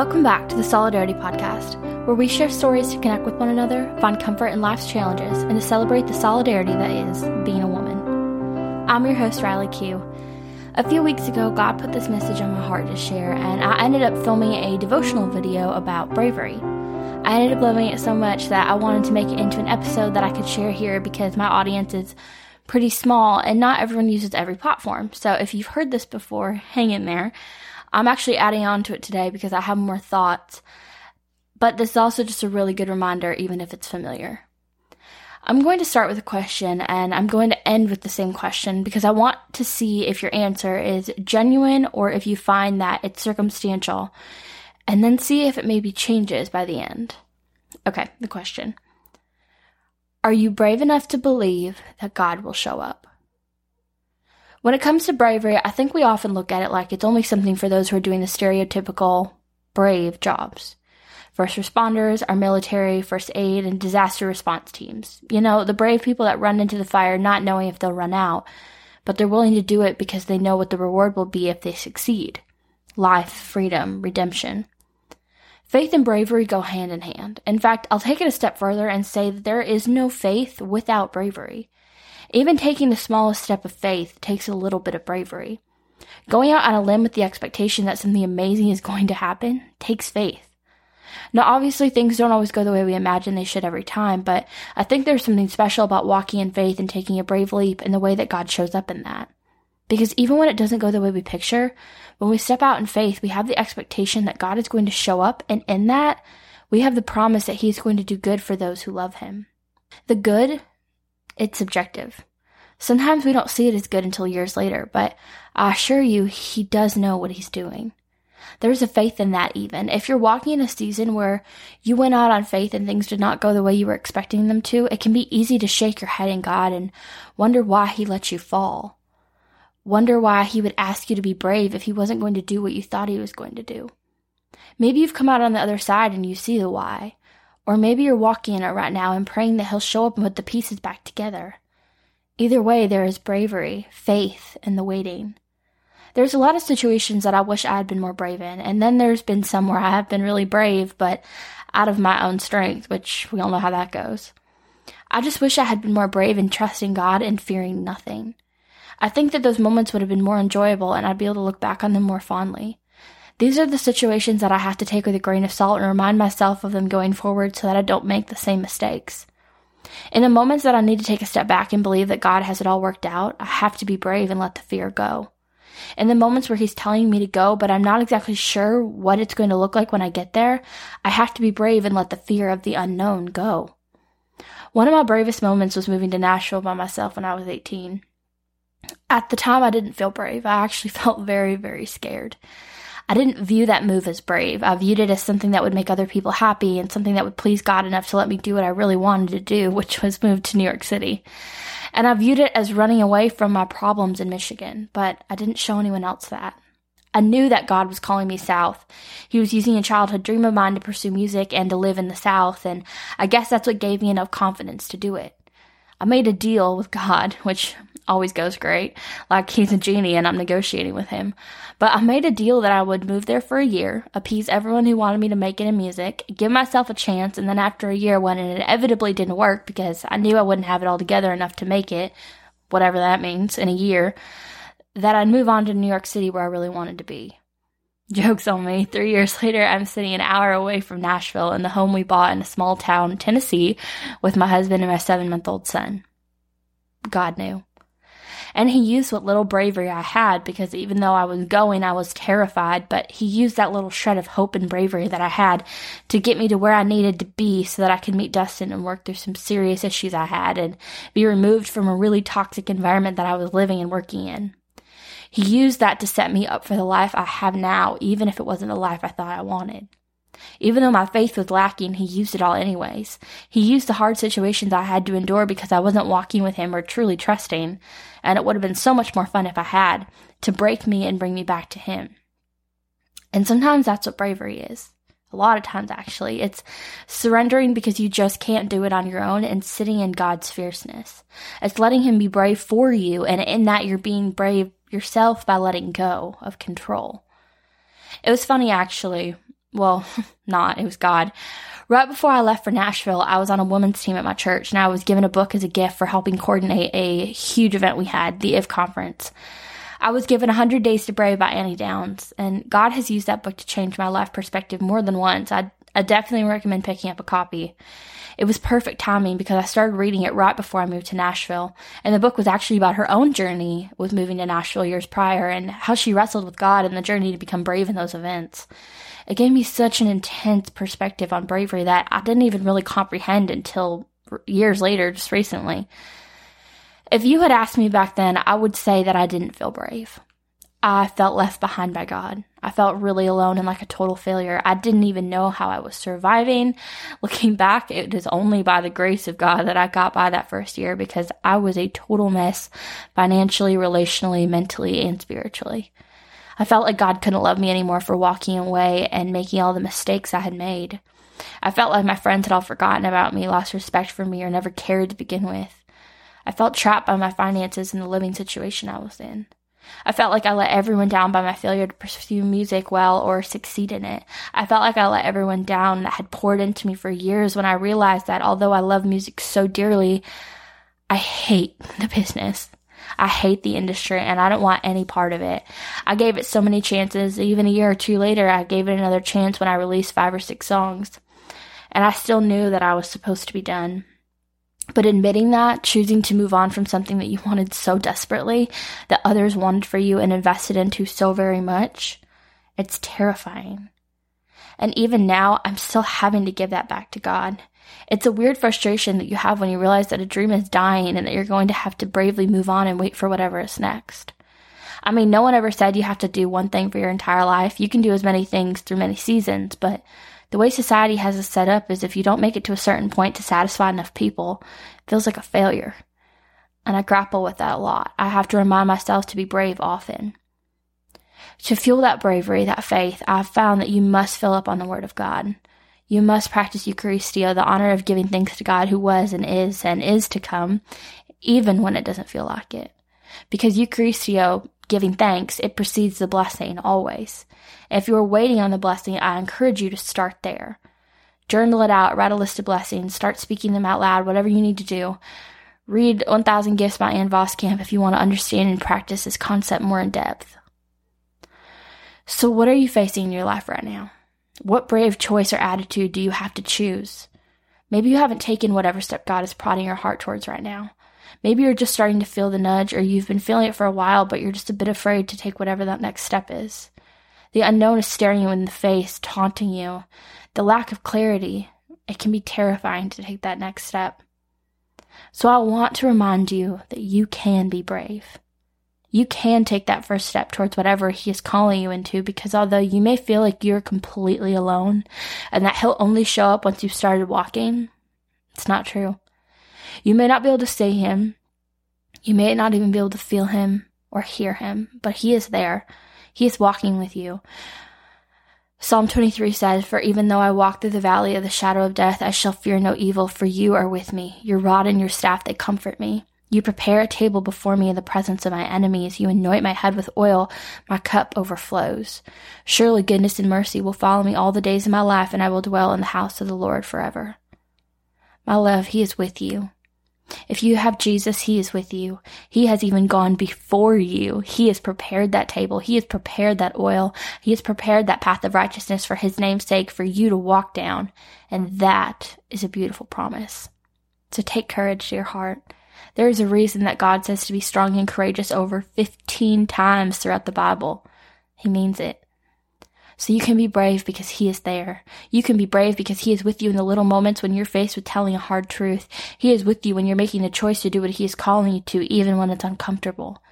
Welcome back to the Solidarity Podcast, where we share stories to connect with one another, find comfort in life's challenges, and to celebrate the solidarity that is being a woman. I'm your host, Riley Q. A few weeks ago, God put this message on my heart to share, and I ended up filming a devotional video about bravery. I ended up loving it so much that I wanted to make it into an episode that I could share here because my audience is pretty small and not everyone uses every platform. So if you've heard this before, hang in there. I'm actually adding on to it today because I have more thoughts. But this is also just a really good reminder, even if it's familiar. I'm going to start with a question and I'm going to end with the same question because I want to see if your answer is genuine or if you find that it's circumstantial and then see if it maybe changes by the end. Okay, the question Are you brave enough to believe that God will show up? When it comes to bravery, I think we often look at it like it's only something for those who are doing the stereotypical brave jobs. First responders, our military, first aid, and disaster response teams. You know, the brave people that run into the fire not knowing if they'll run out, but they're willing to do it because they know what the reward will be if they succeed. Life, freedom, redemption. Faith and bravery go hand in hand. In fact, I'll take it a step further and say that there is no faith without bravery. Even taking the smallest step of faith takes a little bit of bravery. Going out on a limb with the expectation that something amazing is going to happen takes faith. Now, obviously, things don't always go the way we imagine they should every time, but I think there's something special about walking in faith and taking a brave leap in the way that God shows up in that. Because even when it doesn't go the way we picture, when we step out in faith, we have the expectation that God is going to show up, and in that, we have the promise that He's going to do good for those who love Him. The good it's subjective. Sometimes we don't see it as good until years later, but I assure you, he does know what he's doing. There's a faith in that even. If you're walking in a season where you went out on faith and things did not go the way you were expecting them to, it can be easy to shake your head in God and wonder why he let you fall. Wonder why he would ask you to be brave if he wasn't going to do what you thought he was going to do. Maybe you've come out on the other side and you see the why. Or maybe you're walking in it right now and praying that he'll show up and put the pieces back together. Either way, there is bravery, faith, in the waiting. There's a lot of situations that I wish I had been more brave in, and then there's been some where I have been really brave, but out of my own strength, which we all know how that goes. I just wish I had been more brave in trusting God and fearing nothing. I think that those moments would have been more enjoyable and I'd be able to look back on them more fondly. These are the situations that I have to take with a grain of salt and remind myself of them going forward so that I don't make the same mistakes. In the moments that I need to take a step back and believe that God has it all worked out, I have to be brave and let the fear go. In the moments where He's telling me to go, but I'm not exactly sure what it's going to look like when I get there, I have to be brave and let the fear of the unknown go. One of my bravest moments was moving to Nashville by myself when I was 18. At the time, I didn't feel brave. I actually felt very, very scared. I didn't view that move as brave. I viewed it as something that would make other people happy and something that would please God enough to let me do what I really wanted to do, which was move to New York City. And I viewed it as running away from my problems in Michigan, but I didn't show anyone else that. I knew that God was calling me south. He was using a childhood dream of mine to pursue music and to live in the south, and I guess that's what gave me enough confidence to do it. I made a deal with God, which always goes great. Like he's a genie and I'm negotiating with him. But I made a deal that I would move there for a year, appease everyone who wanted me to make it in music, give myself a chance, and then after a year when it inevitably didn't work because I knew I wouldn't have it all together enough to make it, whatever that means, in a year, that I'd move on to New York City where I really wanted to be. Joke's on me. Three years later, I'm sitting an hour away from Nashville in the home we bought in a small town, Tennessee, with my husband and my seven month old son. God knew. And he used what little bravery I had because even though I was going, I was terrified, but he used that little shred of hope and bravery that I had to get me to where I needed to be so that I could meet Dustin and work through some serious issues I had and be removed from a really toxic environment that I was living and working in. He used that to set me up for the life I have now, even if it wasn't the life I thought I wanted. Even though my faith was lacking, he used it all anyways. He used the hard situations I had to endure because I wasn't walking with him or truly trusting, and it would have been so much more fun if I had, to break me and bring me back to him. And sometimes that's what bravery is. A lot of times, actually. It's surrendering because you just can't do it on your own and sitting in God's fierceness. It's letting Him be brave for you, and in that, you're being brave yourself by letting go of control. It was funny, actually well, not, it was God. Right before I left for Nashville, I was on a women's team at my church and I was given a book as a gift for helping coordinate a huge event we had, the IF conference. I was given 100 Days to Brave by Annie Downs, and God has used that book to change my life perspective more than once. I, I definitely recommend picking up a copy. It was perfect timing because I started reading it right before I moved to Nashville. And the book was actually about her own journey with moving to Nashville years prior and how she wrestled with God and the journey to become brave in those events. It gave me such an intense perspective on bravery that I didn't even really comprehend until years later, just recently. If you had asked me back then, I would say that I didn't feel brave. I felt left behind by God. I felt really alone and like a total failure. I didn't even know how I was surviving. Looking back, it is only by the grace of God that I got by that first year because I was a total mess financially, relationally, mentally, and spiritually. I felt like God couldn't love me anymore for walking away and making all the mistakes I had made. I felt like my friends had all forgotten about me, lost respect for me, or never cared to begin with. I felt trapped by my finances and the living situation I was in. I felt like I let everyone down by my failure to pursue music well or succeed in it. I felt like I let everyone down that had poured into me for years when I realized that although I love music so dearly, I hate the business. I hate the industry and I don't want any part of it. I gave it so many chances. Even a year or two later, I gave it another chance when I released five or six songs. And I still knew that I was supposed to be done. But admitting that, choosing to move on from something that you wanted so desperately, that others wanted for you and invested into so very much, it's terrifying. And even now, I'm still having to give that back to God. It's a weird frustration that you have when you realize that a dream is dying and that you're going to have to bravely move on and wait for whatever is next. I mean, no one ever said you have to do one thing for your entire life. You can do as many things through many seasons, but the way society has it set up is if you don't make it to a certain point to satisfy enough people, it feels like a failure. And I grapple with that a lot. I have to remind myself to be brave often. To fuel that bravery, that faith, I've found that you must fill up on the Word of God. You must practice Eucharisteo, the honor of giving thanks to God who was and is and is to come, even when it doesn't feel like it. Because Eucharisteo, giving thanks, it precedes the blessing always. If you are waiting on the blessing, I encourage you to start there. Journal it out, write a list of blessings, start speaking them out loud, whatever you need to do. Read 1000 Gifts by Ann Voskamp if you want to understand and practice this concept more in depth. So, what are you facing in your life right now? What brave choice or attitude do you have to choose? Maybe you haven't taken whatever step God is prodding your heart towards right now. Maybe you're just starting to feel the nudge, or you've been feeling it for a while, but you're just a bit afraid to take whatever that next step is. The unknown is staring you in the face, taunting you. The lack of clarity, it can be terrifying to take that next step. So I want to remind you that you can be brave. You can take that first step towards whatever he is calling you into because although you may feel like you're completely alone and that he'll only show up once you've started walking, it's not true. You may not be able to see him. You may not even be able to feel him or hear him, but he is there he is walking with you. Psalm 23 says, For even though I walk through the valley of the shadow of death, I shall fear no evil, for you are with me. Your rod and your staff, they comfort me. You prepare a table before me in the presence of my enemies. You anoint my head with oil. My cup overflows. Surely goodness and mercy will follow me all the days of my life, and I will dwell in the house of the Lord forever. My love, he is with you. If you have Jesus, He is with you. He has even gone before you. He has prepared that table. He has prepared that oil. He has prepared that path of righteousness for His name's sake for you to walk down. And that is a beautiful promise. So take courage dear heart. There is a reason that God says to be strong and courageous over 15 times throughout the Bible. He means it. So you can be brave because He is there. You can be brave because He is with you in the little moments when you're faced with telling a hard truth. He is with you when you're making the choice to do what He is calling you to, even when it's uncomfortable.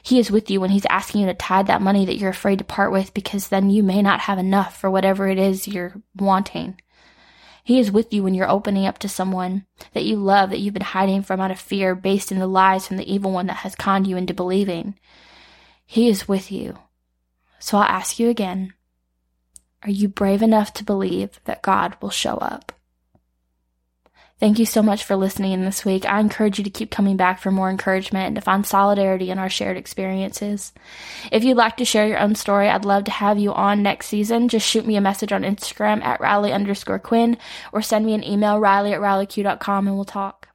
He is with you when He's asking you to tithe that money that you're afraid to part with because then you may not have enough for whatever it is you're wanting. He is with you when you're opening up to someone that you love that you've been hiding from out of fear based in the lies from the evil one that has conned you into believing. He is with you. So I'll ask you again are you brave enough to believe that God will show up? Thank you so much for listening in this week. I encourage you to keep coming back for more encouragement and to find solidarity in our shared experiences. If you'd like to share your own story, I'd love to have you on next season. Just shoot me a message on Instagram at Riley underscore Quin or send me an email, Riley at RileyQ.com, and we'll talk.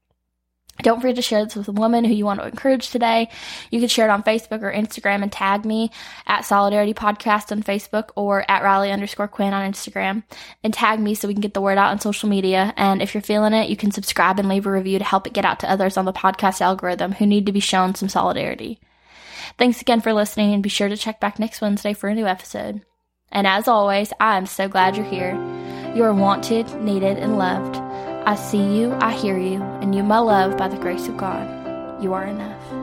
Don't forget to share this with a woman who you want to encourage today. You can share it on Facebook or Instagram and tag me at Solidarity Podcast on Facebook or at Riley underscore Quin on Instagram and tag me so we can get the word out on social media. And if you're feeling it, you can subscribe and leave a review to help it get out to others on the podcast algorithm who need to be shown some solidarity. Thanks again for listening and be sure to check back next Wednesday for a new episode. And as always, I am so glad you're here. You are wanted, needed, and loved. I see you, I hear you, and you, my love, by the grace of God, you are enough.